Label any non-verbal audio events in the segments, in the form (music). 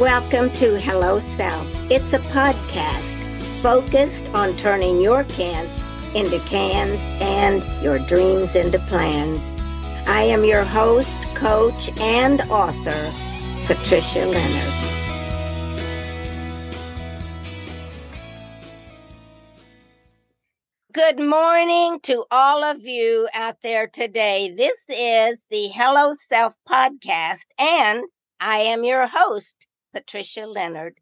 Welcome to Hello Self. It's a podcast focused on turning your cans into cans and your dreams into plans. I am your host, coach, and author, Patricia Leonard. Good morning to all of you out there today. This is the Hello Self podcast, and I am your host, Patricia Leonard.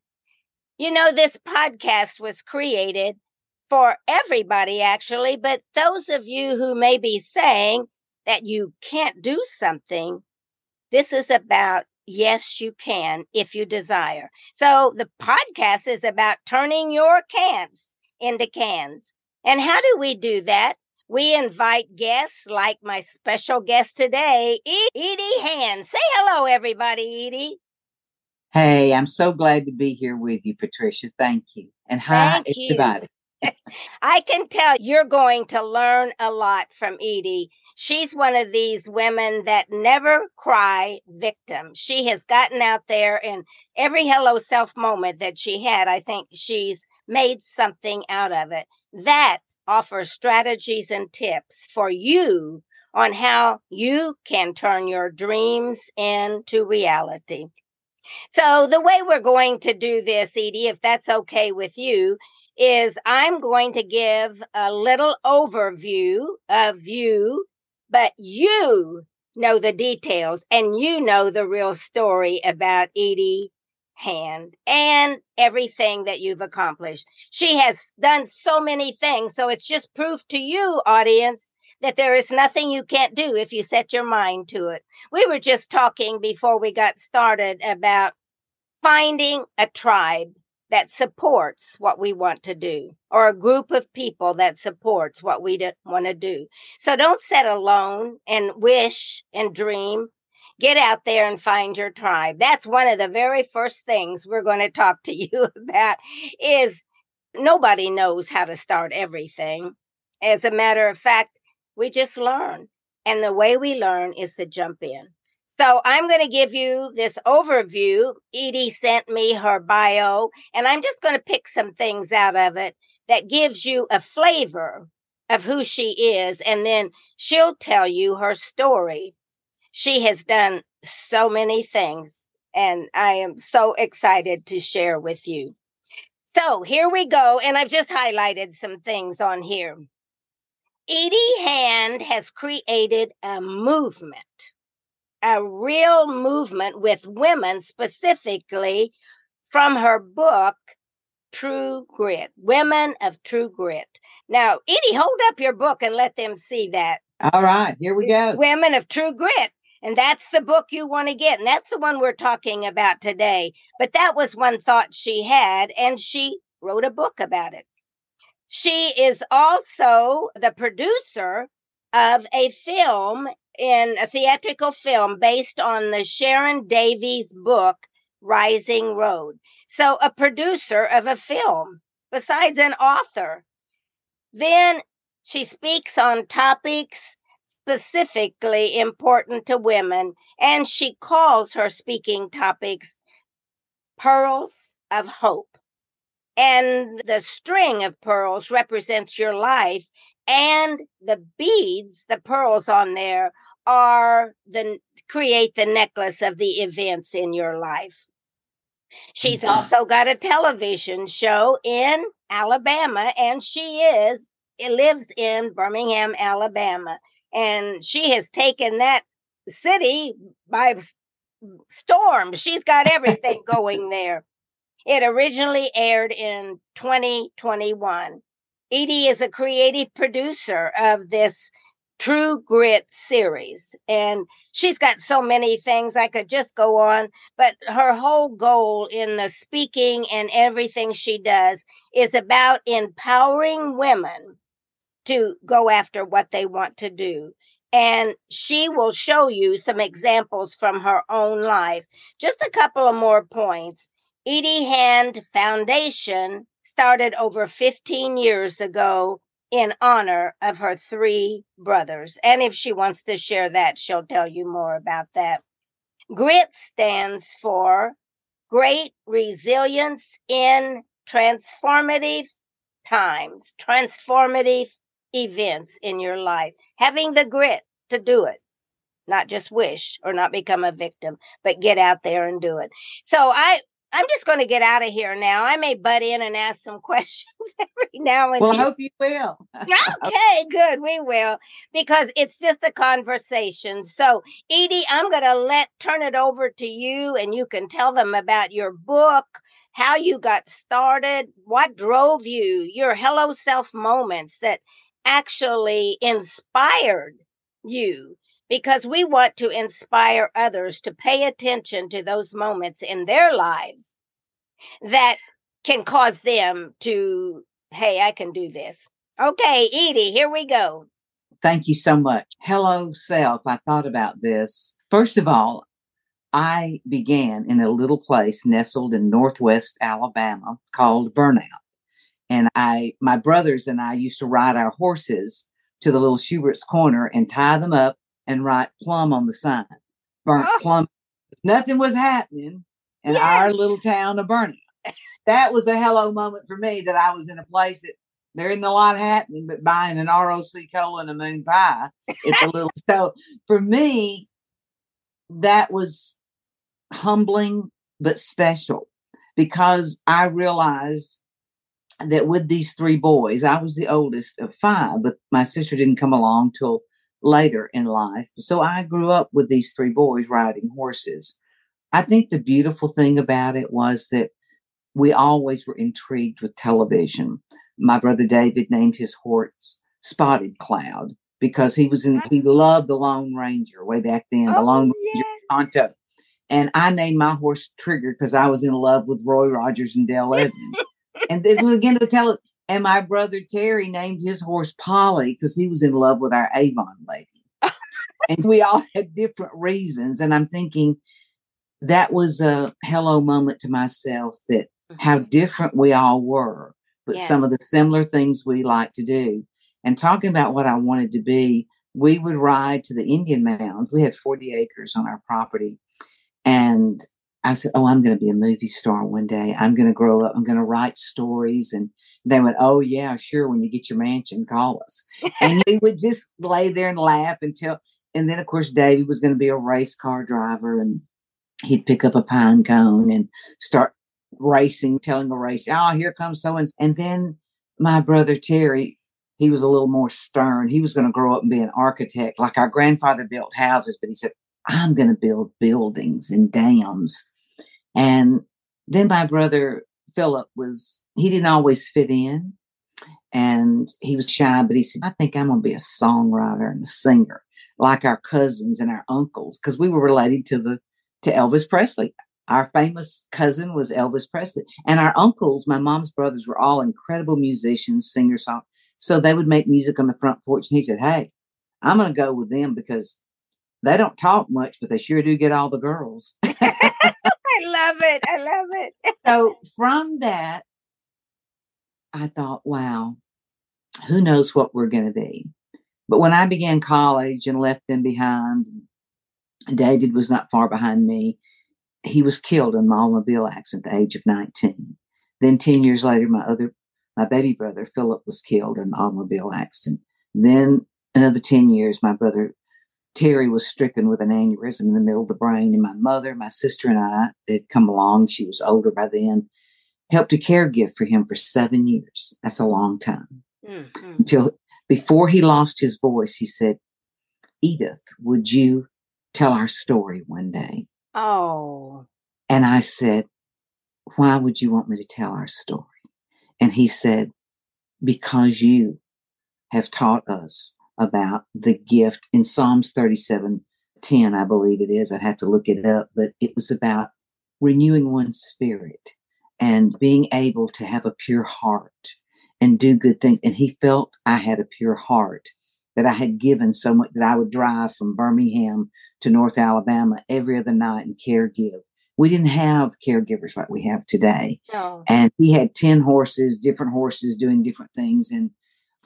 You know, this podcast was created for everybody, actually, but those of you who may be saying that you can't do something, this is about yes, you can if you desire. So the podcast is about turning your cans into cans. And how do we do that? We invite guests like my special guest today, Edie Hand. Say hello, everybody, Edie. Hey, I'm so glad to be here with you, Patricia. Thank you. And hi, Thank you. everybody. (laughs) I can tell you're going to learn a lot from Edie. She's one of these women that never cry victim. She has gotten out there in every hello self moment that she had. I think she's made something out of it. That offers strategies and tips for you on how you can turn your dreams into reality. So, the way we're going to do this, Edie, if that's okay with you, is I'm going to give a little overview of you, but you know the details and you know the real story about Edie Hand and everything that you've accomplished. She has done so many things. So it's just proof to you, audience, that there is nothing you can't do if you set your mind to it. We were just talking before we got started about finding a tribe that supports what we want to do or a group of people that supports what we want to do. So don't sit alone and wish and dream. Get out there and find your tribe. That's one of the very first things we're going to talk to (laughs) you about is nobody knows how to start everything. As a matter of fact, we just learn. And the way we learn is to jump in. So I'm going to give you this overview. Edie sent me her bio, and I'm just going to pick some things out of it that gives you a flavor of who she is. And then she'll tell you her story. She has done so many things, and I am so excited to share with you. So here we go. And I've just highlighted some things on here. Edie Hand has created a movement, a real movement with women specifically from her book, True Grit, Women of True Grit. Now, Edie, hold up your book and let them see that. All right, here we go. Women of True Grit. And that's the book you want to get. And that's the one we're talking about today. But that was one thought she had, and she wrote a book about it. She is also the producer of a film in a theatrical film based on the Sharon Davies book, Rising Road. So, a producer of a film, besides an author. Then she speaks on topics specifically important to women, and she calls her speaking topics Pearls of Hope. And the string of pearls represents your life, and the beads, the pearls on there, are the create the necklace of the events in your life. She's mm-hmm. also got a television show in Alabama, and she is it lives in Birmingham, Alabama, and she has taken that city by storm. She's got everything (laughs) going there. It originally aired in 2021. Edie is a creative producer of this True Grit series. And she's got so many things I could just go on, but her whole goal in the speaking and everything she does is about empowering women to go after what they want to do. And she will show you some examples from her own life. Just a couple of more points. Edie Hand Foundation started over 15 years ago in honor of her three brothers. And if she wants to share that, she'll tell you more about that. GRIT stands for great resilience in transformative times, transformative events in your life, having the grit to do it, not just wish or not become a victim, but get out there and do it. So I I'm just going to get out of here now. I may butt in and ask some (laughs) questions every now and well, then. I hope you will. (laughs) okay, good. We will because it's just a conversation. So, Edie, I'm going to let turn it over to you and you can tell them about your book, how you got started, what drove you, your hello self moments that actually inspired you because we want to inspire others to pay attention to those moments in their lives that can cause them to, hey, I can do this. Okay, Edie, here we go. Thank you so much. Hello, self. I thought about this. First of all, I began in a little place nestled in northwest Alabama called Burnout. And I, my brothers and I used to ride our horses to the little Schubert's corner and tie them up and write plum on the sign. Burnt oh. plum. Nothing was happening in yes. our little town of Burnout. That was a hello moment for me that I was in a place that there isn't a lot happening but buying an RC cola and a moon pie. It's a little so for me, that was humbling but special because I realized that with these three boys, I was the oldest of five, but my sister didn't come along till later in life. So I grew up with these three boys riding horses. I think the beautiful thing about it was that we always were intrigued with television. My brother David named his horse Spotted Cloud because he was in he loved the Lone Ranger way back then, the oh, Lone Ranger Tonto. And I named my horse Trigger because I was in love with Roy Rogers and Dale (laughs) Evans. and this was again to tell. And my brother Terry named his horse Polly because he was in love with our Avon lady. (laughs) and we all had different reasons. And I'm thinking that was a hello moment to myself that mm-hmm. how different we all were, but yes. some of the similar things we like to do. And talking about what I wanted to be, we would ride to the Indian Mounds. We had 40 acres on our property. And I said, Oh, I'm going to be a movie star one day. I'm going to grow up. I'm going to write stories. And they went, Oh, yeah, sure. When you get your mansion, call us. and (laughs) we would just lay there and laugh until, and then, of course, David was going to be a race car driver and he'd pick up a pine cone and start racing, telling a race, Oh, here comes so and And then my brother Terry, he was a little more stern. He was going to grow up and be an architect. Like our grandfather built houses, but he said, I'm going to build buildings and dams and then my brother Philip was, he didn't always fit in and he was shy, but he said, I think I'm going to be a songwriter and a singer like our cousins and our uncles because we were related to the, to Elvis Presley. Our famous cousin was Elvis Presley and our uncles, my mom's brothers were all incredible musicians, singers, song. So they would make music on the front porch. And he said, Hey, I'm going to go with them because they don't talk much, but they sure do get all the girls. (laughs) Love it. I love it. so from that, I thought, wow, who knows what we're going to be. But when I began college and left them behind, David was not far behind me. He was killed in an automobile accident at the age of 19. Then 10 years later, my other, my baby brother, Philip, was killed in an automobile accident. Then another 10 years, my brother Terry was stricken with an aneurysm in the middle of the brain, and my mother, my sister, and I had come along. She was older by then. Helped to caregive for him for seven years. That's a long time. Mm-hmm. Until before he lost his voice, he said, Edith, would you tell our story one day? Oh. And I said, Why would you want me to tell our story? And he said, Because you have taught us about the gift in Psalms 37 10, I believe it is. I'd have to look it up, but it was about renewing one's spirit and being able to have a pure heart and do good things. And he felt I had a pure heart that I had given so much that I would drive from Birmingham to North Alabama every other night and care give. We didn't have caregivers like we have today. No. And he had 10 horses, different horses doing different things. And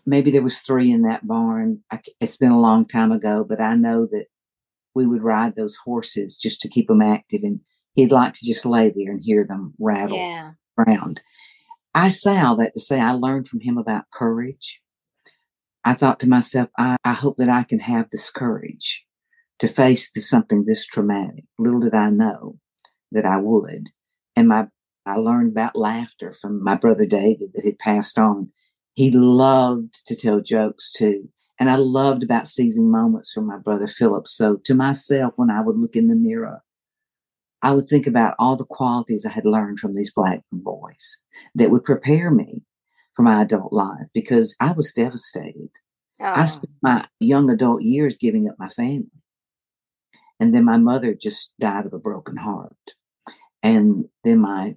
maybe there was three in that barn. I, it's been a long time ago, but I know that we would ride those horses just to keep them active. And he'd like to just lay there and hear them rattle Yeah. around. I say all that to say I learned from him about courage. I thought to myself, I, I hope that I can have this courage to face this, something this traumatic. Little did I know that I would. And my I learned about laughter from my brother David that had passed on. He loved to tell jokes too. And I loved about seizing moments from my brother Philip. So to myself, when I would look in the mirror, I would think about all the qualities I had learned from these black boys that would prepare me for my adult life because I was devastated. I Oh, spent my young adult years giving up my family. And then my mother just died of a broken heart. And then my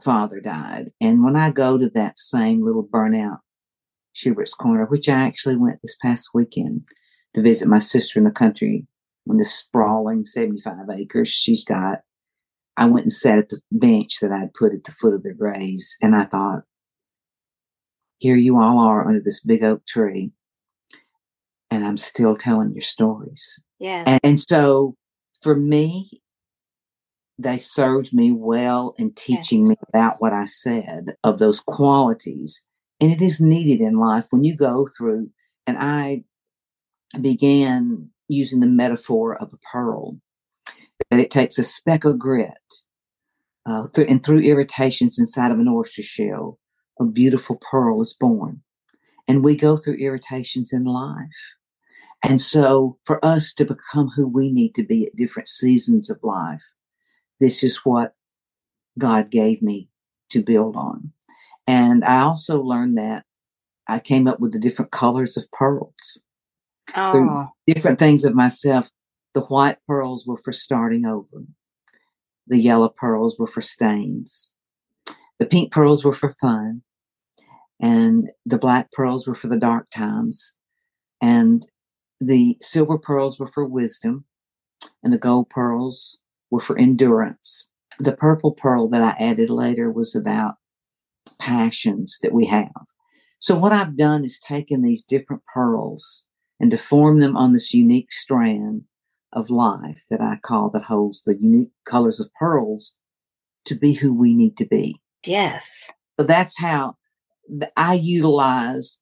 father died. And when I go to that same little burnout Schubert's Corner, which I actually went this past weekend to visit my sister in the country on this sprawling 75 acres she's got, I went and sat at the bench that I'd put at the foot of their graves. And I thought, here you all are under this big oak tree, and I'm still telling your stories. yes. And, and so for me, they served me well in teaching me about what I said of those qualities. And it is needed in life when you go through, and I began using the metaphor of a pearl, that it takes a speck of grit uh, through, and through irritations inside of an oyster shell, a beautiful pearl is born. And we go through irritations in life. And so, for us to become who we need to be at different seasons of life, this is what God gave me to build on. And I also learned that I came up with the different colors of pearls, Oh, different things of myself. The white pearls were for starting over, the yellow pearls were for stains, the pink pearls were for fun, and the black pearls were for the dark times, and the silver pearls were for wisdom, and the gold pearls were for endurance. The purple pearl that I added later was about passions that we have. So, what I've done is taken these different pearls and to form them on this unique strand of life that I call that holds the unique colors of pearls to be who we need to be. yes. So that's how I utilize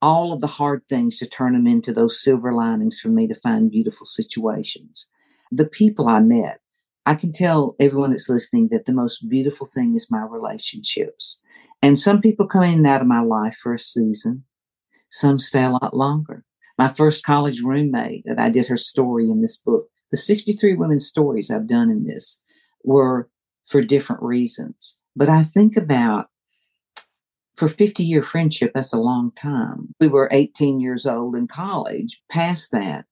all of the hard things to turn them into those silver linings for me to find beautiful situations. The people I met, I can tell everyone that's listening that the most beautiful thing is my relationships. And some people come in and out of my life for a season, some stay a lot longer. My first college roommate that I did her story in this book, the 63 women's stories I've done in this were for different reasons. But I think about for 50 year friendship, that's a long time. We were 18 years old in college, past that.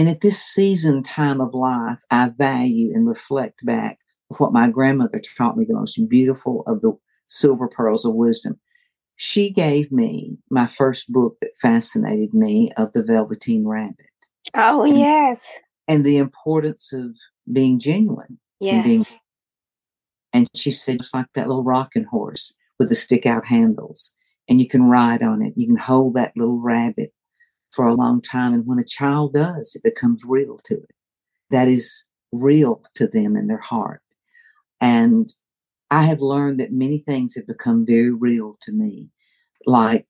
And at this season time of life, I value and reflect back of what my grandmother taught me the most beautiful of the silver pearls of wisdom. She gave me my first book that fascinated me of the Velveteen Rabbit Oh, And- yes. and the importance of being genuine. and being- Yes. And she said, it's like that little rocking horse with the stick out handles, and you can ride on it. You can hold that little rabbit for a long time. And when a child does, it becomes real to it. That is real to them in their heart. And I have learned that many things have become very real to me, like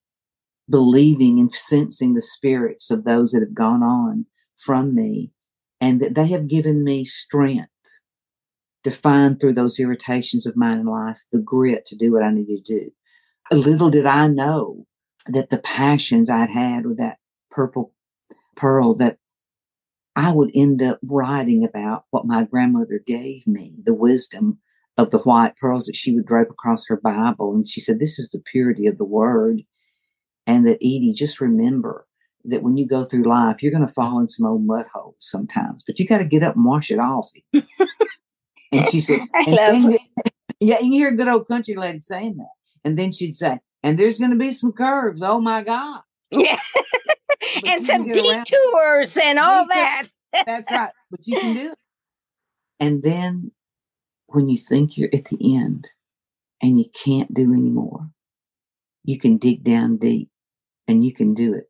believing and sensing the spirits of those that have gone on from me, and that they have given me strength to find through those irritations of mine in life the grit to do what I needed to do. Little did I know that the passions I'd had with that purple pearl that I would end up writing about what my grandmother gave me, the wisdom of the white pearls that she would drape across her Bible. And she said, This is the purity of the word. And that Edie, just remember that when you go through life, you're going to fall in some old mud holes sometimes, but you got to get up and wash it off. (laughs) and she said, and then- (laughs) yeah, you hear a good old country lady saying that. And then she'd say, and there's going to be some curves. Oh my God. Yeah. (laughs) And some can get around it. detours and all Detours. that. That's right. But you can do it. And then when you think you're at the end and you can't do anymore, you can dig down deep and you can do it.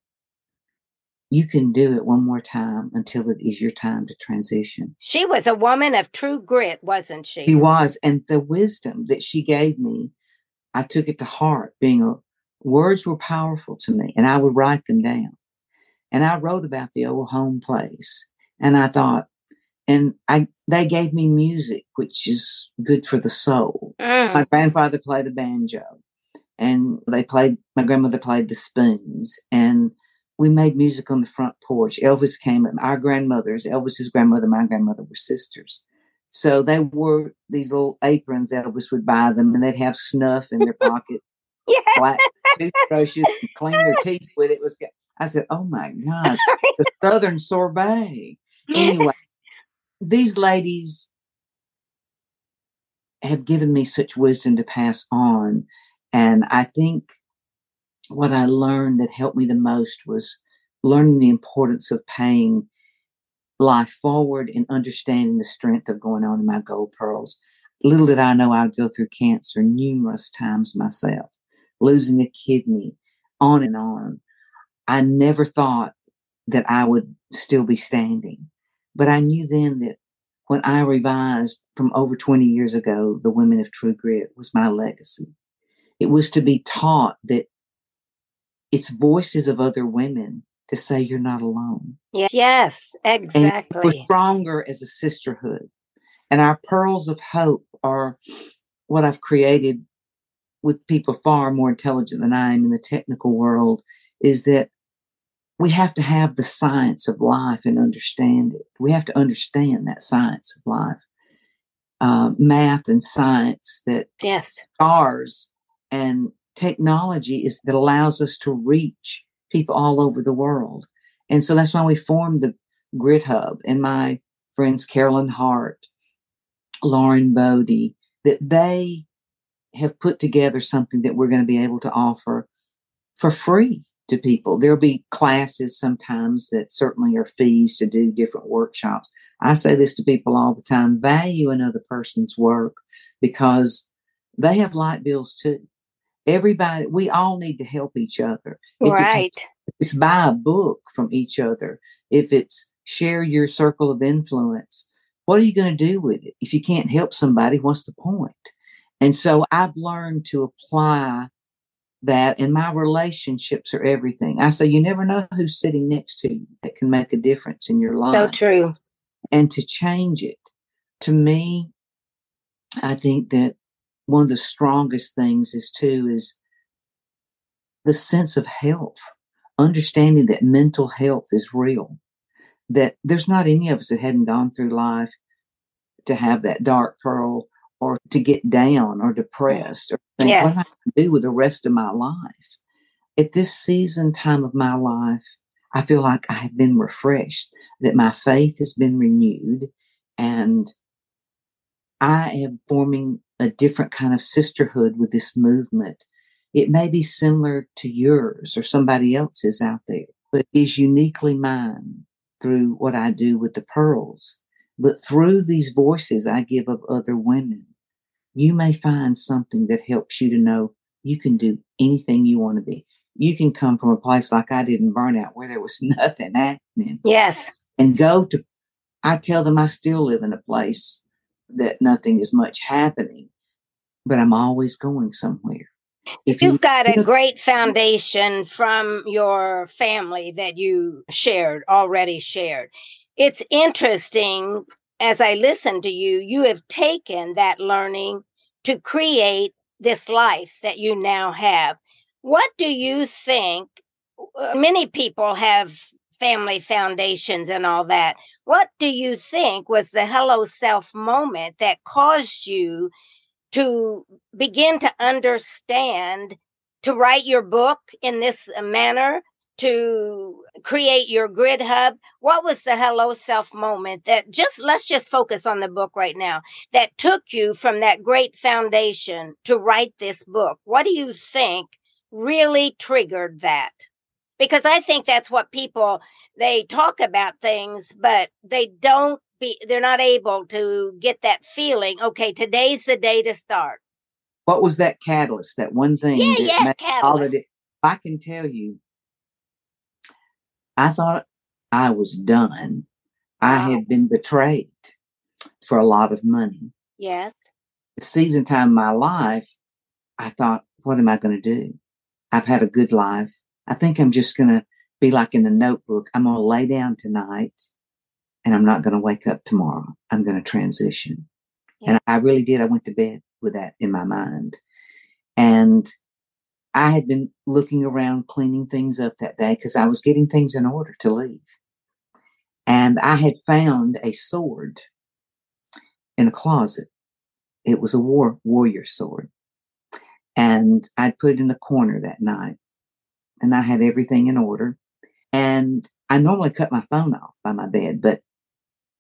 you can do it one more time until it is your time to transition. She was a woman of true grit, wasn't she? She was. And the wisdom that she gave me, I took it to heart, being a words were powerful to me, and I would write them down. And I wrote about the old home place. And I thought, and I they gave me music, which is good for the soul. Mm. My grandfather played the banjo, and they played. My grandmother played the spoons, and we made music on the front porch. Elvis came. Our grandmothers, Elvis's grandmother, my grandmother were sisters. So they wore (laughs) these little aprons. Elvis would buy them, and they'd have snuff in their pocket, yeah. black toothbrushes, clean their teeth with it. it was I said, "Oh my God, (laughs) the Southern sorbet." Anyway, these ladies have given me such wisdom to pass on. And I think what I learned that helped me the most was learning the importance of paying life forward and understanding the strength of going on in my gold pearls. Little did I know I'd go through cancer numerous times myself, losing a kidney, on and on. I never thought that I would still be standing. But I knew then that when I revised from over 20 years ago, The Women of True Grit was my legacy. It was to be taught that it's voices of other women to say you're not alone. Yes, exactly. We're stronger as a sisterhood. And our pearls of hope are what I've created with people far more intelligent than I am in the technical world is that we have to have the science of life and understand it. We have to understand that science of life, uh, math and science that yes, stars and technology is that allows us to reach people all over the world. And so that's why we formed the Grit Hub and my friends Carolyn Hart, Lauren Bodie, that they have put together something that we're going to be able to offer for free to people. There'll be classes sometimes that certainly are fees to do different workshops. I say this to people all the time value another person's work because they have light bills too. Everybody, we all need to help each other. If right. It's, it's buy a book from each other. If it's share your circle of influence, what are you going to do with it? If you can't help somebody, what's the point? And so I've learned to apply that and my relationships are everything. I say you never know who's sitting next to you that can make a difference in your life. So true. And to change it, to me, I think that one of the strongest things is too is the sense of health, understanding that mental health is real. That there's not any of us that hadn't gone through life to have that dark pearl or to get down or depressed or think, yes. what am I going to do with the rest of my life? At this season time of my life, I feel like I have been refreshed, that my faith has been renewed, and I am forming a different kind of sisterhood with this movement. It may be similar to yours or somebody else's out there, but is uniquely mine through what I do with the pearls. But through these voices I give of other women, you may find something that helps you to know you can do anything you want to be. You can come from a place like I did in burnout where there was (laughs) nothing happening. Yes. And go to, I tell them I still live in a place that nothing is much happening, but I'm always going somewhere. If you've you, got a great foundation from your family that you shared, already shared, it's interesting as I listen to you, you have taken that learning to create this life that you now have. What do you think? Uh, many people have family foundations and all that. What do you think was the hello self moment that caused you to begin to understand to write your book in this manner to create your Grit Hub what was the hello self moment that just let's just focus on the book right now that took you from that great foundation to write this book? What do you think really triggered that? Because i think that's what people they talk about things but they don't be they're not able to get that feeling okay today's the day to start. What was that catalyst that one thing yeah, yeah, catalyst. i can tell you I thought I was done. I had been betrayed for a lot of money. Yes. The season time of my life, I thought, what am I going to do? I've had a good life. I think I'm just going to be like in the notebook. I'm going to lay down tonight and I'm not going to wake up tomorrow. I'm going to transition. Yes. And I really did. I went to bed with that in my mind. And I had been looking around cleaning things up that day because I was getting things in order to leave. And I had found a sword in a closet. It was a war warrior sword. And I'd put it in the corner that night. And I had everything in order. And I normally cut my phone off by my bed, but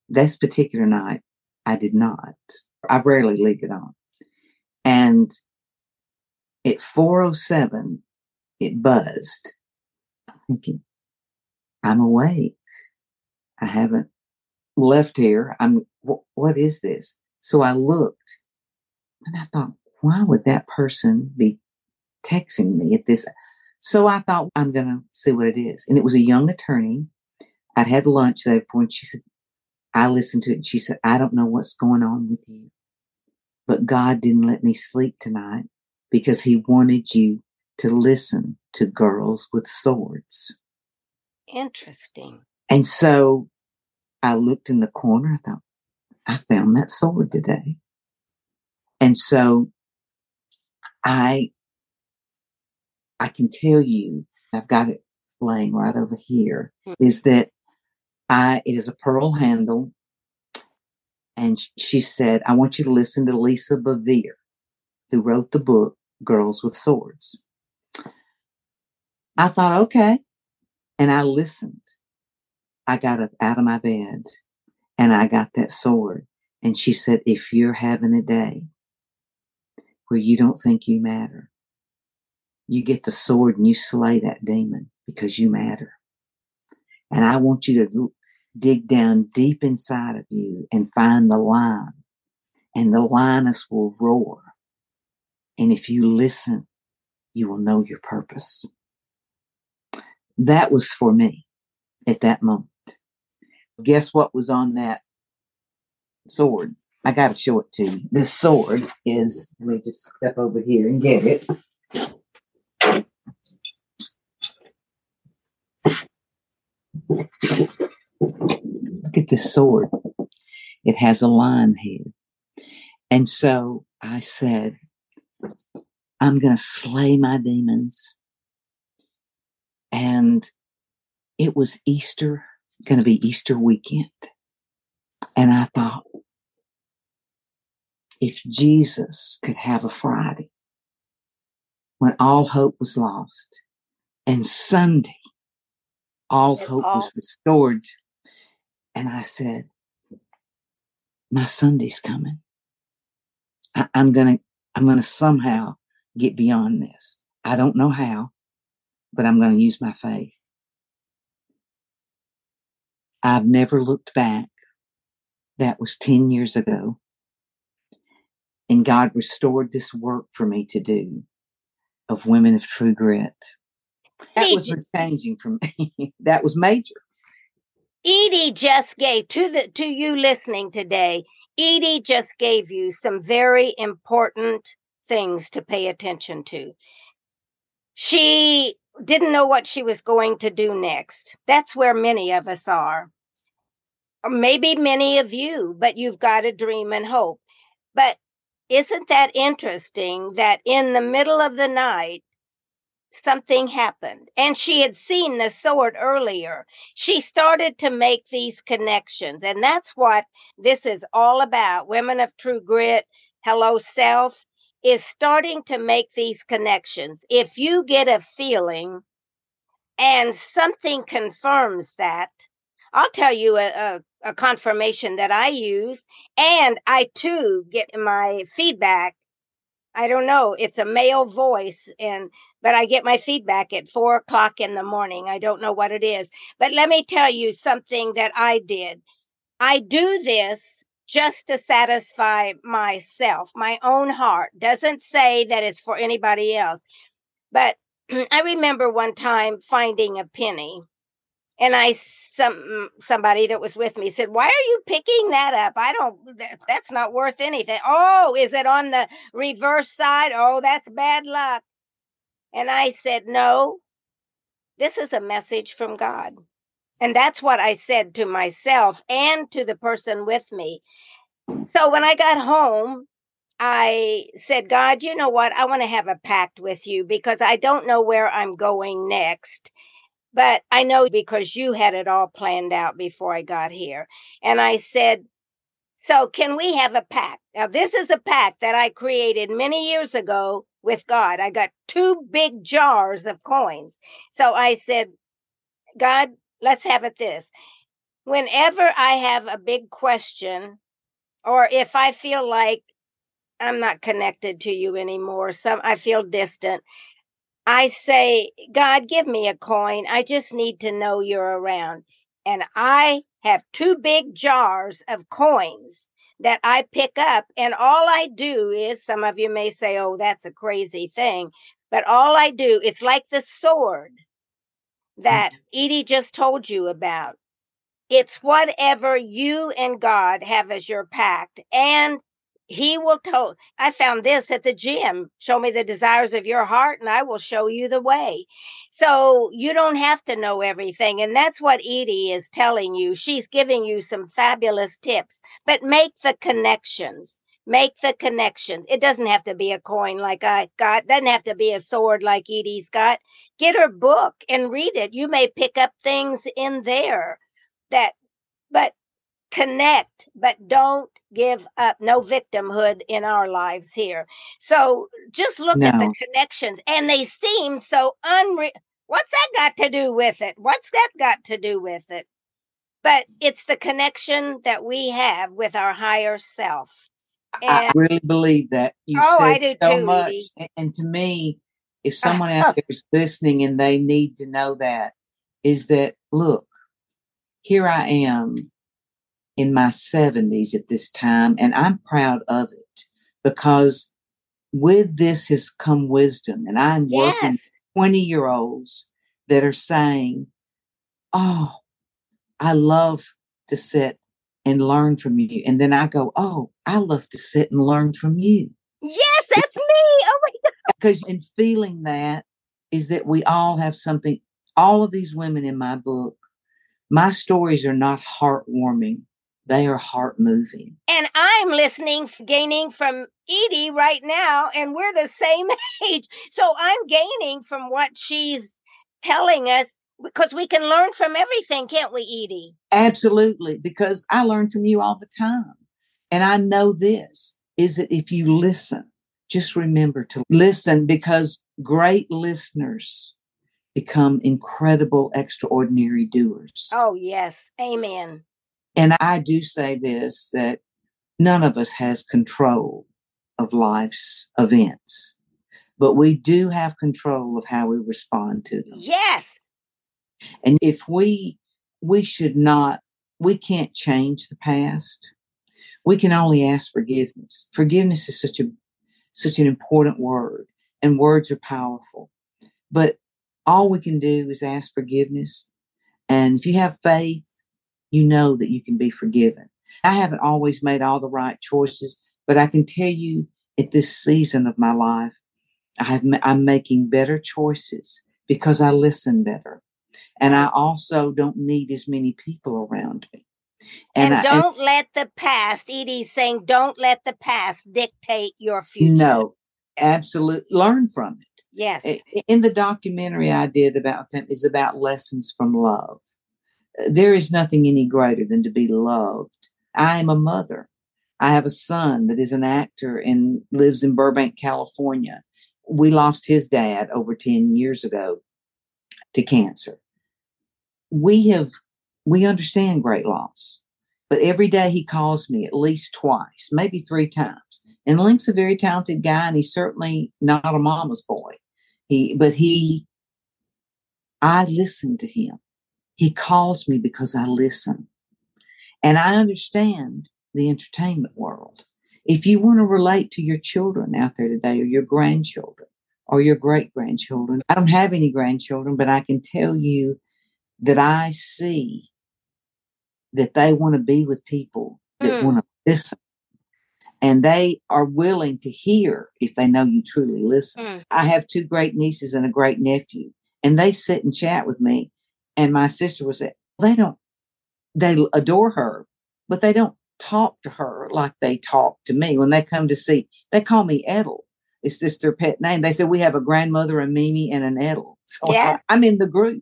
this particular night I did not. I rarely leave it on. And at 407, it buzzed. I'm thinking, I'm awake. I haven't left here. I'm, wh- what is this? So I looked and I thought, why would that person be texting me at this? So I thought, I'm going to see what it is. And it was a young attorney. I'd had lunch there before and she said, I listened to it and she said, I don't know what's going on with you, but God didn't let me sleep tonight because he wanted you to listen to girls with swords. Interesting. And so I looked in the corner. I thought, I found that sword today. And so I, I can tell you, I've got it laying right over here, mm. is that I, it is a pearl handle. And she said, I want you to listen to Lisa Bevere, who wrote the book, girls with swords. I thought, okay. And I listened. I got up out of my bed and I got that sword. And she said, if you're having a day where you don't think you matter, you get the sword and you slay that demon because you matter. And I want you to dig down deep inside of you and find the lion. And the lioness will roar and if you listen, you will know your purpose. That was for me at that moment. Guess what was on that sword? I got to show it to you. This sword is, let me just step over here and get it. Look at this sword. It has a lion head. And so I said, I'm going to slay my demons. And it was Easter, going to be Easter weekend. And I thought, if Jesus could have a Friday when all hope was lost and Sunday, all hope all- was restored. And I said, my Sunday's coming. I, am going to, I'm going to somehow get beyond this. I don't know how, but I'm going to use my faith. I've never looked back. That was 10 years ago. And God restored this work for me to do of women of true grit. That was changing for me. (laughs) that was major. Edie just gave to the to you listening today. Edie just gave you some very important things to pay attention to. She didn't know what she was going to do next. That's where many of us are. Or maybe many of you, but you've got a dream and hope. But isn't that interesting that in the middle of the night, something happened and she had seen the sword earlier. She started to make these connections. And that's what this is all about. Women of True Grit, Hello Self is starting to make these connections. If you get a feeling and something confirms that, I'll tell you a, a, a, confirmation that I use, and I too get my feedback. I don't know, it's a male voice, and but I get my feedback at four o'clock in the morning. I don't know what it is. But let me tell you something that I did. I do this just to satisfy myself, my own heart. Doesn't say that it's for anybody else. But (clears throat) I remember one time finding a penny And I some somebody that was with me said, "Why are you picking that up? I don't. That, that's not worth anything." Oh, is it on the reverse side? Oh, that's bad luck. And I said, "No, this is a message from God." And that's what I said to myself and to the person with me. So when I got home, I said, God, you know what? I want to have a pact with you because I don't know where I'm going next. But I know because you had it all planned out before I got here. And I said, So can we have a pact? Now, this is a pact that I created many years ago with God. I got two big jars of coins. So I said, God, let's have it this. Whenever I have a big question, or if I feel like I'm not connected to you anymore, some I feel distant, I say, God, give me a coin. I just need to know you're around. And I have two big jars of coins that I pick up. And all I do is, some of you may say, oh, that's a crazy thing. But all I do, it's like the sword that mm-hmm. Edie just told you about. It's whatever you and God have as your pact. And he will tell i found this at the gym. Show me the desires of your heart and i will show you the way. So you don't have to know everything and that's what edie is telling you. She's giving you some fabulous tips but make the connections make the connections. It doesn't have to be a coin like i got doesn't have to be a sword like edie's got. Get her book and read it. You may pick up things in there that but connect, but don't give up. No victimhood in our lives here. So just look no. at the connections, and they seem so unreal. What's that got to do with it? What's that got to do with it? But it's the connection that we have with our higher self. And, I really believe that. You oh, said I do so too, much. And to me, if someone uh, out there is listening and they need to know that, is that look, here I am in my 70s at this time, and I'm proud of it because with this has come wisdom. And I'm yes. working 20 year olds that are saying, Oh, I love to sit and learn from you. And then I go, Oh, I love to sit and learn from you. Yes, that's me. Oh my (laughs) God. Because in feeling that is that we all have something. All of these women in my book, my stories are not heartwarming. They are heart moving. And I'm listening, gaining from Edie right now, and we're the same (laughs) age. So I'm gaining from what she's telling us because we can learn from everything, can't we, Edie? Absolutely, because I learn from you all the time. And I know this is that if you listen, just remember to listen because great listeners become incredible, extraordinary doers. Oh, yes. Amen. And I do say this that none of us has control of life's events, but we do have control of how we respond to them. Yes. And if we, we should not, we can't change the past. We can only ask forgiveness. Forgiveness is such a, such an important word and words are powerful, but all we can do is ask forgiveness. And if you have faith you know that you can be forgiven. I haven't always made all the right choices, but I can tell you at this season of my life, I have, I'm making better choices because I listen better. And I also don't need as many people around me. And, and don't and, let the past, Edie's saying, don't let the past dictate your future. No, absolutely. Learn from it. Yes. In the documentary I did about them is about lessons from love there is nothing any greater than to be loved. I am a mother. I have a son that is an actor and lives in Burbank, California. We lost his dad over 10 years ago to cancer. We have, we understand great loss, but every day he calls me at least twice, maybe three times. And Link's a very talented guy and he's certainly not a mama's boy. He, but he, I listen to him. He calls me because I listen. And I understand the entertainment world. If you want to relate to your children out there today or your grandchildren or your great grandchildren, I don't have any grandchildren, but I can tell you that I see that they want to be with people that Mm. want to listen. And they are willing to hear if they know you truly listen. Mm. I have two great nieces and a great nephew, and they sit and chat with me. And my sister was they don't, they adore her, but they don't talk to her like they talk to me when they come to see. They call me Edel. It's just their pet name. They said we have a grandmother, a Mimi, and an Edel. (laughs) So Yes. I'm in the group.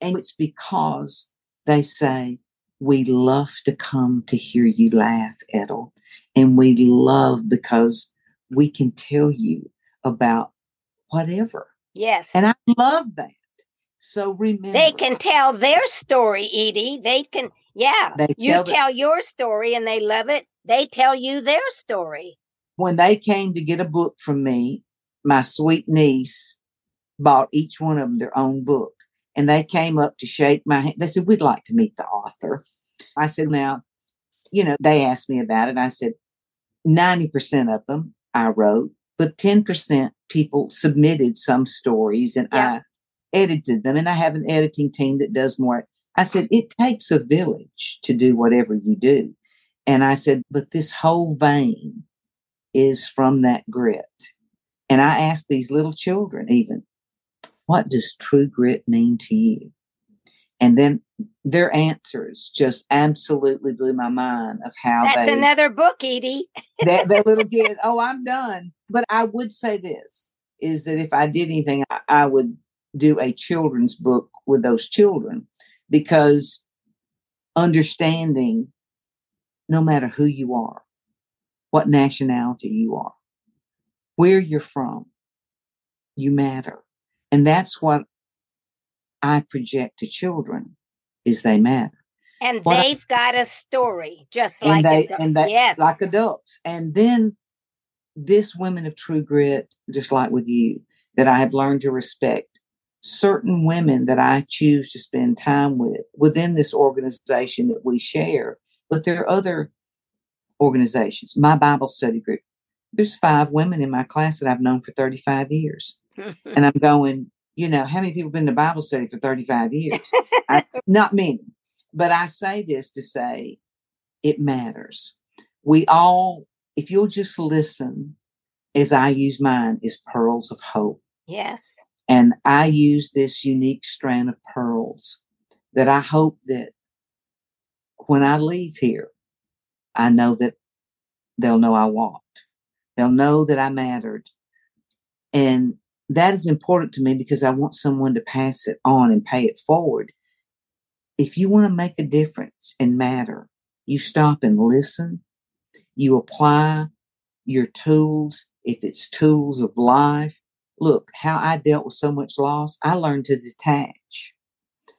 And it's because they say, we love to come to hear you laugh, Edel. And we love because we can tell you about whatever. Yes. And I love that. So remember, they can tell their story, Edie. They can, yeah. They you tell tell your story and they love it. They tell you their story. when they came to get a book from me, my sweet niece bought each one of them their own book. And they came up to shake my hand. They said, We'd like to meet the author. I said, Now, you know, they asked me about it. I said, 90% of them I wrote, but 10% people submitted some stories and Yeah. I edited them. And I have an editing team that does more. I said, It takes a village to do whatever you do. And I said, But this whole vein is from that grit. And I asked these little children, even, what does true grit mean to you? And then their answers just absolutely blew my mind of how That's they another book, Edie. (laughs) that, that little kid, (laughs) oh, I'm done. But I would say this is that if I did anything, I, I would do a children's book with those children because understanding no matter who you are, what nationality you are, where you're from, you matter. And that's what I project to children is they matter. And What they've got a story, just like they adult- and they yes, like adults. And then this women of true grit, just like with you, that I have learned to respect certain women that I choose to spend time with within this organization that we share. But there are other organizations. My Bible study group. There's five women in my class that I've known for 35 years. (laughs) And I'm going, you know, how many people been to Bible study for 35 years? I, (laughs) not many. But I say this to say it matters. We all, if you'll just listen, as I use mine, is pearls of hope. yes, And I use this unique strand of pearls that I hope that when I leave here, I know that they'll know I walked. They'll know that I mattered. And that is important to me because I want someone to pass it on and pay it forward. If you want to make a difference and matter, you stop and listen. You apply your tools. If it's tools of life, look how I dealt with so much loss. I learned to detach.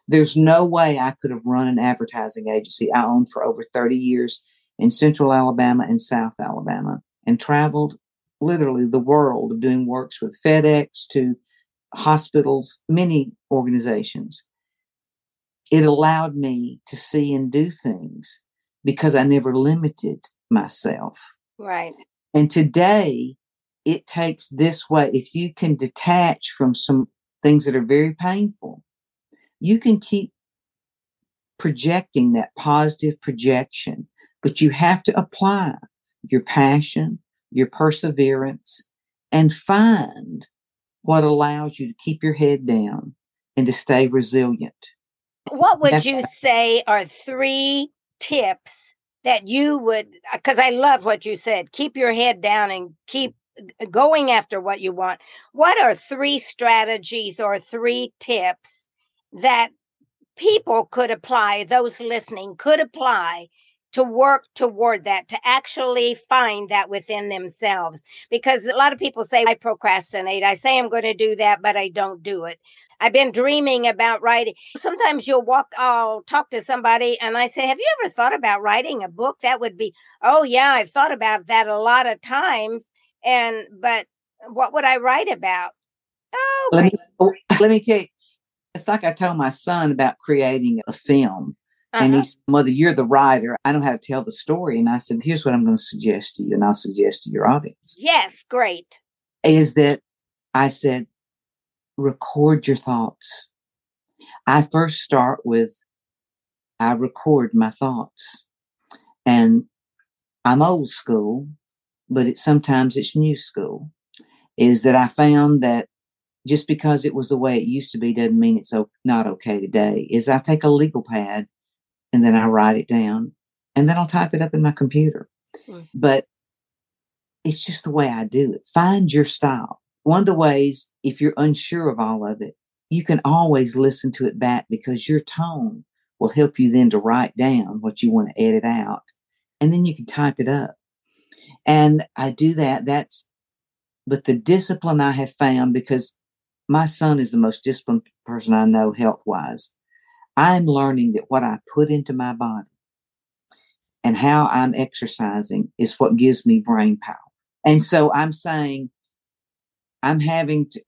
There's no way I could have run an advertising agency I owned for over 30 years in central Alabama and South Alabama and traveled literally the world of doing works with FedEx to hospitals, many organizations. It allowed me to see and do things because I never limited myself. right. And today, it takes this way. If you can detach from some things that are very painful, you can keep projecting that positive projection, but you have to apply your passion, your perseverance, and find what allows you to keep your head down and to stay resilient. What would That's- you say are three tips that you would? Because I love what you said. Keep your head down and keep going after what you want. What are three strategies or three tips that people could apply, those listening could apply to work toward that, to actually find that within themselves? Because a lot of people say, I procrastinate. I say I'm going to do that, but I don't do it. I've been dreaming about writing. Sometimes you'll walk, I'll talk to somebody and I say, Have you ever thought about writing a book? That would be, oh, yeah, I've thought about that a lot of times. And, but what would I write about? Oh, Let me, oh, (laughs) let me tell you, it's like I told my son about creating a film. And he uh-huh. said, Mother, you're the writer. I know how to tell the story. And I said, Here's what I'm going to suggest to you, and I'll suggest to your audience yes, great. is that I said, record your thoughts. I first start with I record my thoughts. And I'm old school, but it sometimes it's new school. Is that I found that just because it was the way it used to be doesn't mean it's not okay today. Is I take a legal pad and then I write it down and then I'll type it up in my computer. Mm. But it's just the way I do it. Find your style. One of the ways, if you're unsure of all of it, you can always listen to it back because your tone will help you then to write down what you want to edit out. And then you can type it up. And I do that. That's, but the discipline I have found because my son is the most disciplined person I know health wise. I'm learning that what I put into my body and how I'm exercising is what gives me brain power. And so I'm saying I'm having to,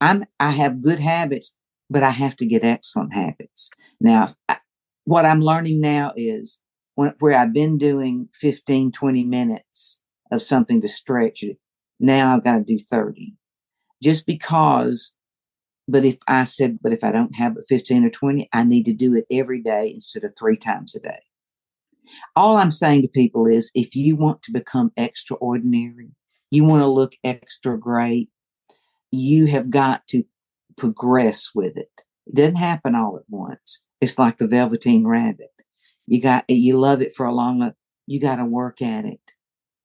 I'm, I have good habits, but I have to get excellent habits. Now, I, what I'm learning now is when, where I've been doing 15, 20 minutes of something to stretch it, now I've got to do 30. Just because, but if I said, but if I don't have 15 or 20, I need to do it every day instead of three times a day. All I'm saying to people is if you want to become extraordinary, you want to look extra great, you have got to progress with it. It doesn't happen all at once. It's like the velveteen rabbit. You got you love it for a long you got to work at it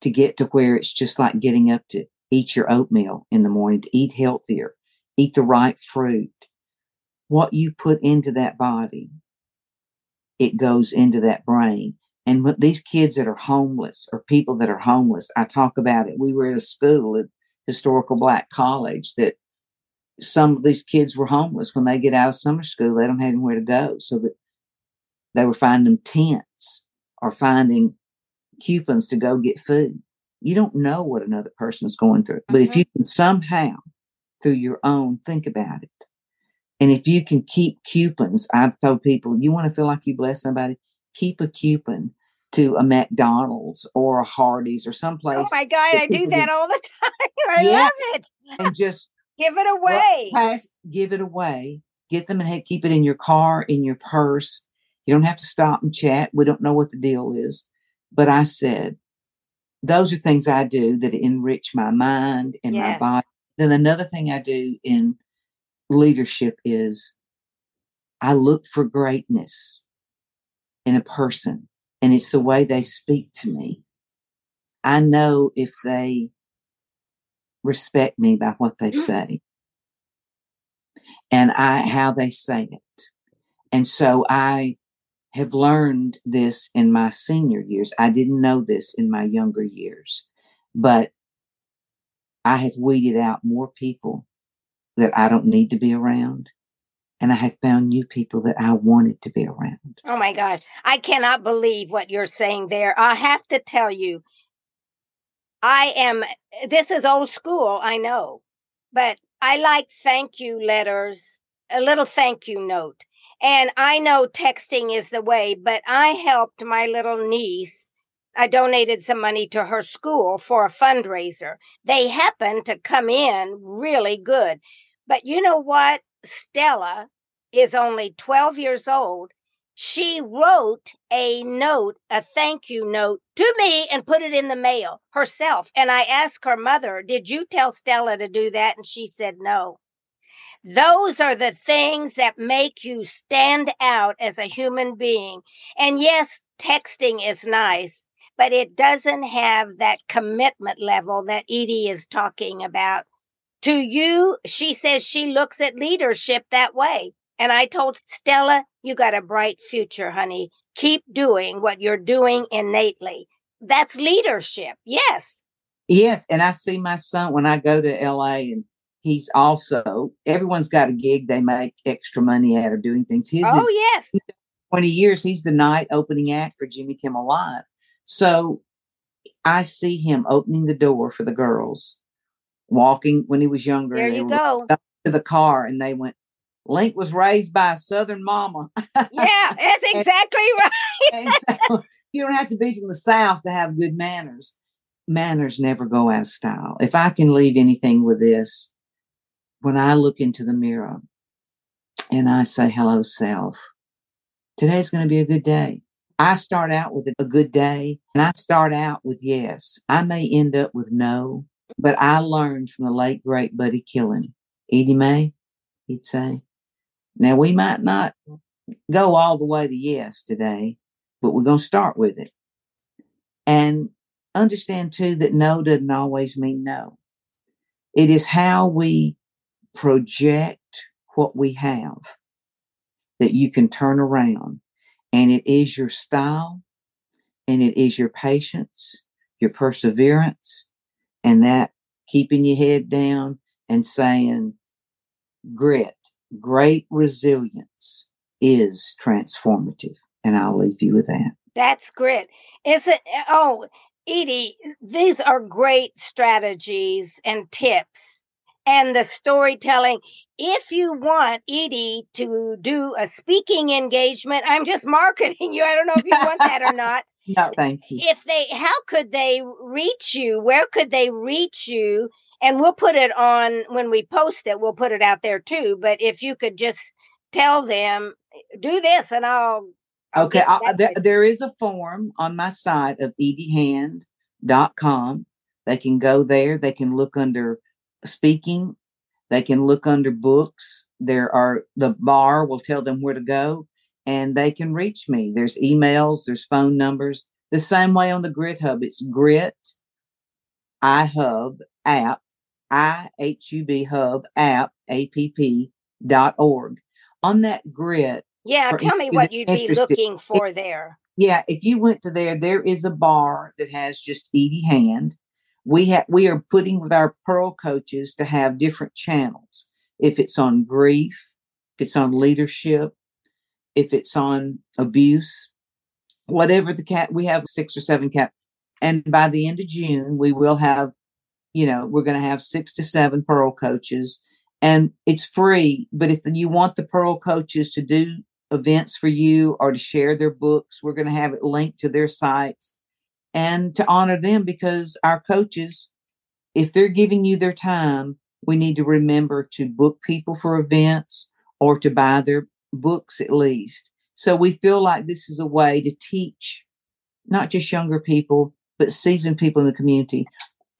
to get to where it's just like getting up to eat your oatmeal in the morning, to eat healthier, eat the right fruit. What you put into that body, it goes into that brain. And what these kids that are homeless or people that are homeless, I talk about it. We were at a school at historical black college that some of these kids were homeless when they get out of summer school. They don't have anywhere to go. So that they were finding tents or finding coupons to go get food. You don't know what another person is going through. But mm-hmm. if you can somehow, through your own, think about it. And if you can keep coupons, I've told people, you want to feel like you bless somebody, keep a coupon to a McDonald's or a Hardee's or someplace. Oh my God, I do that all the (laughs) time. I yeah, love it. and just (laughs) give it away. Pass, give it away. Get them and keep it in your car, in your purse. You don't have to stop and chat. We don't know what the deal is. But I said, those are things I do that enrich my mind and yes. my body. Then another thing I do in leadership is I look for greatness in a person and it's the way they speak to me. I know if they respect me by what they mm. say and I how they say it. And so I have learned this in my senior years. I didn't know this in my younger years, but I have weeded out more people that I don't need to be around and I have found new people that I wanted to be around. Oh my God. I cannot believe what you're saying there. I have to tell you, I am, this is old school, I know, but I like thank you letters, a little thank you note. And I know texting is the way, but I helped my little niece. I donated some money to her school for a fundraiser. They happened to come in really good. But you know what? Stella is only 12 years old. She wrote a note, a thank you note to me and put it in the mail herself. And I asked her mother, Did you tell Stella to do that? And she said no. Those are the things that make you stand out as a human being. And yes, texting is nice, but it doesn't have that commitment level that Edie is talking about. To you, she says she looks at leadership that way. And I told Stella, you got a bright future, honey. Keep doing what you're doing innately. That's leadership. Yes. Yes. And I see my son when I go to LA and he's also, everyone's got a gig they make extra money at or doing things. His oh, is, yes. 20 years, he's the night opening act for Jimmy Kimmel Live. So I see him opening the door for the girls walking when he was younger. There you go. To the car, and they went. Linc was raised by a Southern mama. yeah, that's (laughs) exactly right. so you don't have to be from the South to have good manners. Manners never go out of style. If I can leave anything with this, when I look into the mirror and I say, hello, self. Today's going to be a good day. I start out with a good day and I start out with yes. I may end up with no, but I learned from the late great Buddy Killen. Edie Mae, he'd say. Now we might not go all the way to yes today, but we're going to start with it. And understand too that no doesn't always mean no. It is how we project what we have that you can turn around. And it is your style and it is your patience, your perseverance, and that keeping your head down and saying, grit, great resilience is transformative. And I'll leave you with that. That's grit. Is it? Eh, oh, Edie, these are great strategies and tips and the storytelling. If you want Edie to do a speaking engagement, I'm just (laughs) marketing you. I don't know if you want that or (laughs) not. No, thank you. If they, how could they reach you? Where could they reach you? And we'll put it on when we post it, we'll put it out there too. But if you could just tell them, do this and I'll. I'll okay. I'll, uh, there, there is a form on my site of ediehand.com. They can go there. They can look under speaking. They can look under books. There are the bar will tell them where to go and they can reach me. There's emails, there's phone numbers. The same way on the Grit Hub, it's Grit iHub app, I H U B Hub app, A P P dot org. On that grit. Yeah, tell me what you'd be looking for there. Yeah, if you went to there, there is a bar that has just Edie Hand we have we are putting with our pearl coaches to have different channels. If it's on grief if it's on leadership if it's on abuse whatever the cat we have six or seven cat and by the end of june we will have you know we're going to have six to seven pearl coaches and it's free but if you want the pearl coaches to do events for you or to share their books we're going to have it linked to their sites and to honor them because our coaches, if they're giving you their time, we need to remember to book people for events or to buy their books at least. So we feel like this is a way to teach not just younger people, but seasoned people in the community.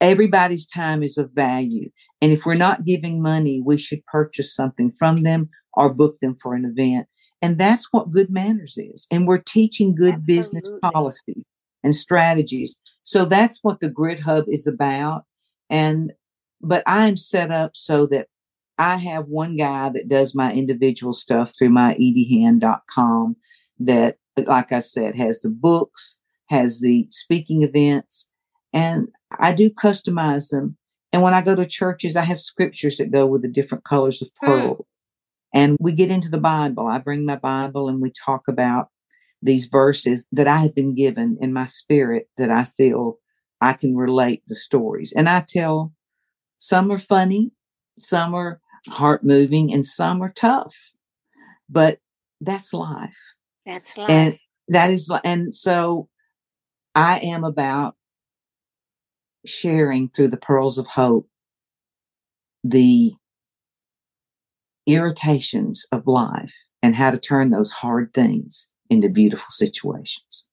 Everybody's time is of value. And if we're not giving money, we should purchase something from them or book them for an event. And that's what good manners is. And we're teaching good Absolutely. business policies and strategies. So that's what the Grit Hub is about. And, but I'm set up so that I have one guy that does my individual stuff through my ediehand.com that, like I said, has the books, has the speaking events, and I do customize them. And when I go to churches, I have scriptures that go with the different colors of hmm. pearl. Mm. And we get into the Bible. I bring my Bible and we talk about these verses that I have been given in my spirit that I feel I can relate the stories. And I tell some are funny, some are heart moving, and some are tough. But that's life. That's life. And that is, and so I am about sharing through the pearls of hope the irritations of life and how to turn those hard things into beautiful situations.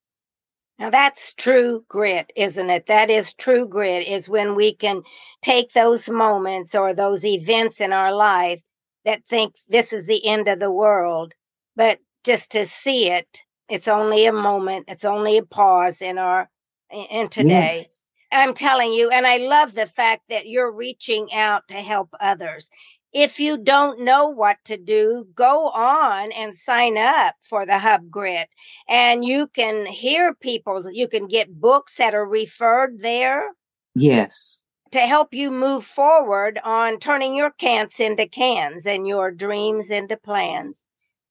Now that's true grit, isn't it? That is true grit is when we can take those moments or those events in our life that think this is the end of the world, but just to see it, it's only a moment, it's only a pause in our in today. Yes. I'm telling you, and I love the fact that you're reaching out to help others if you don't know what to do, go on and sign up for the Hub Grit. And you can hear people, you can get books that are referred there. Yes. To help you move forward on turning your cans into cans and your dreams into plans.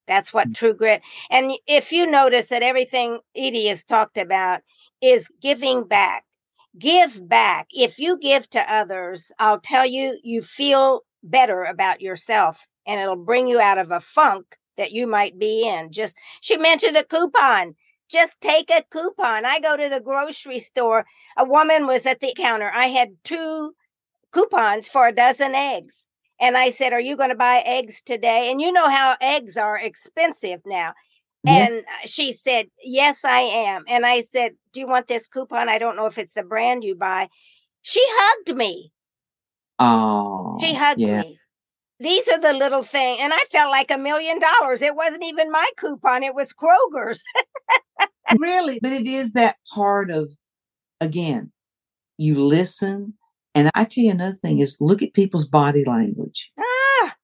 That's what mm. true grit. And if you notice that everything Edie has talked about is giving back, give back. If you give to others, I'll tell you, you feel better about yourself and it'll bring you out of a funk that you might be in. Just she mentioned a coupon. Just take a coupon. I go to the grocery store. A woman was at the counter. I had two coupons for a dozen eggs. And I said, Are you going to buy eggs today? And you know how eggs are expensive now. Yeah. And uh, she said, Yes, I am. And I said, Do you want this coupon? I don't know if it's the brand you buy. She hugged me. Oh. She hugged yeah. me. These are the little thing, And I felt like a million dollars. It wasn't even my coupon, it was Kroger's. (laughs) really? But it is that part of, again, you listen. And I tell you another thing is look at people's body language. Ah.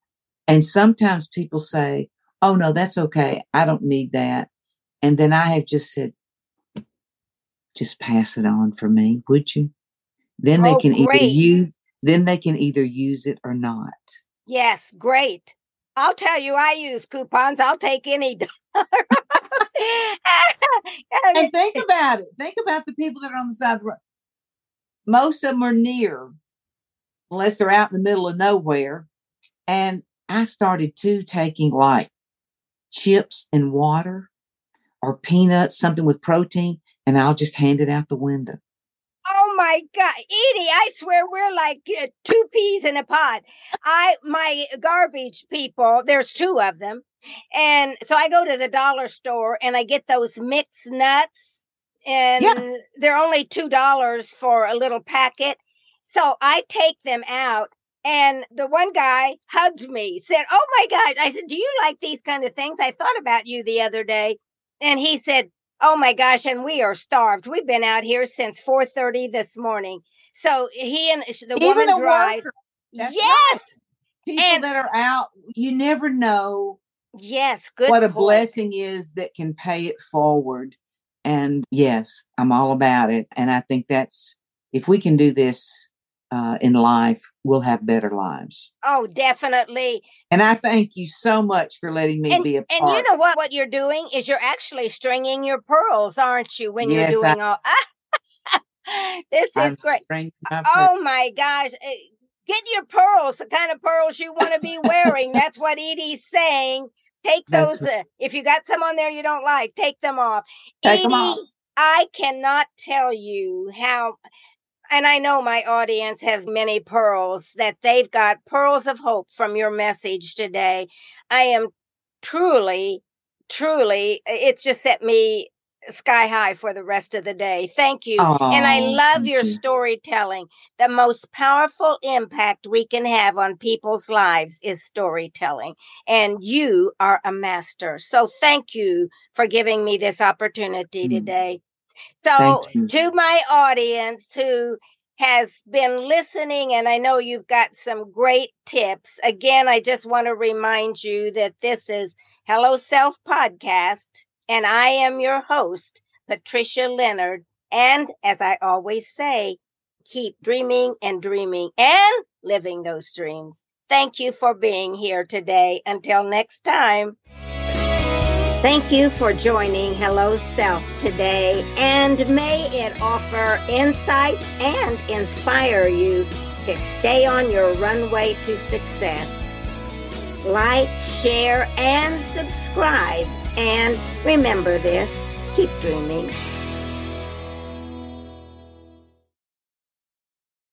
And sometimes people say, oh no, that's okay. I don't need that. And then I have just said, just pass it on for me, would you? Then they oh, can great. either use then they can either use it or not. Yes, great. I'll tell you, I use coupons. I'll take any dollar. (laughs) and think about it. Think about the people that are on the side of the road. Most of them are near, unless they're out in the middle of nowhere. And I started too taking like chips and water or peanuts, something with protein, and I'll just hand it out the window. Oh my God, Edie! I swear we're like uh, two peas in a pod. I my garbage people. There's two of them, and so I go to the dollar store and I get those mixed nuts, and yeah. they're only two dollars for a little packet. So I take them out and the one guy hugged me, said, Oh my gosh. I said, Do you like these kind of things? I thought about you the other day. And he said, Oh my gosh, and we are starved. We've been out here since 4:30 this morning. So he and the Even woman drive. Yes. People and, that are out, you never know. Yes, good. What point. a blessing is that can pay it forward. And yes, I'm all about it. And I think that's if we can do this uh, in life, we'll have better lives. Oh, definitely. And I thank you so much for letting me and, be a part. And you know what? What you're doing is you're actually stringing your pearls, aren't you? When yes, you're doing I, all. (laughs) this I'm is great. Oh my gosh. Eh, get your pearls, the kind of pearls you want to be wearing. That's what Edie's saying. Take those. Uh, if you got some on there you don't like, take them off. Take Edie, them off. I cannot tell you how and I know my audience has many pearls that they've got pearls of hope from your message today. I am truly, truly, it's just set me sky high for the rest of the day. Thank you. Oh, and I love your you. storytelling. The most powerful impact we can have on people's lives is storytelling. And you are a master. So thank you for giving me this opportunity mm. today. So, to my audience who has been listening, and I know you've got some great tips. Again, I just want to remind you that this is Hello Self Podcast, and I am your host, Patricia Leonard. And as I always say, keep dreaming and dreaming and living those dreams. Thank you for being here today. Until next time. Thank you for joining Hello Self today, and may it offer insights and inspire you to stay on your runway to success. Like, share, and subscribe. And remember this keep dreaming.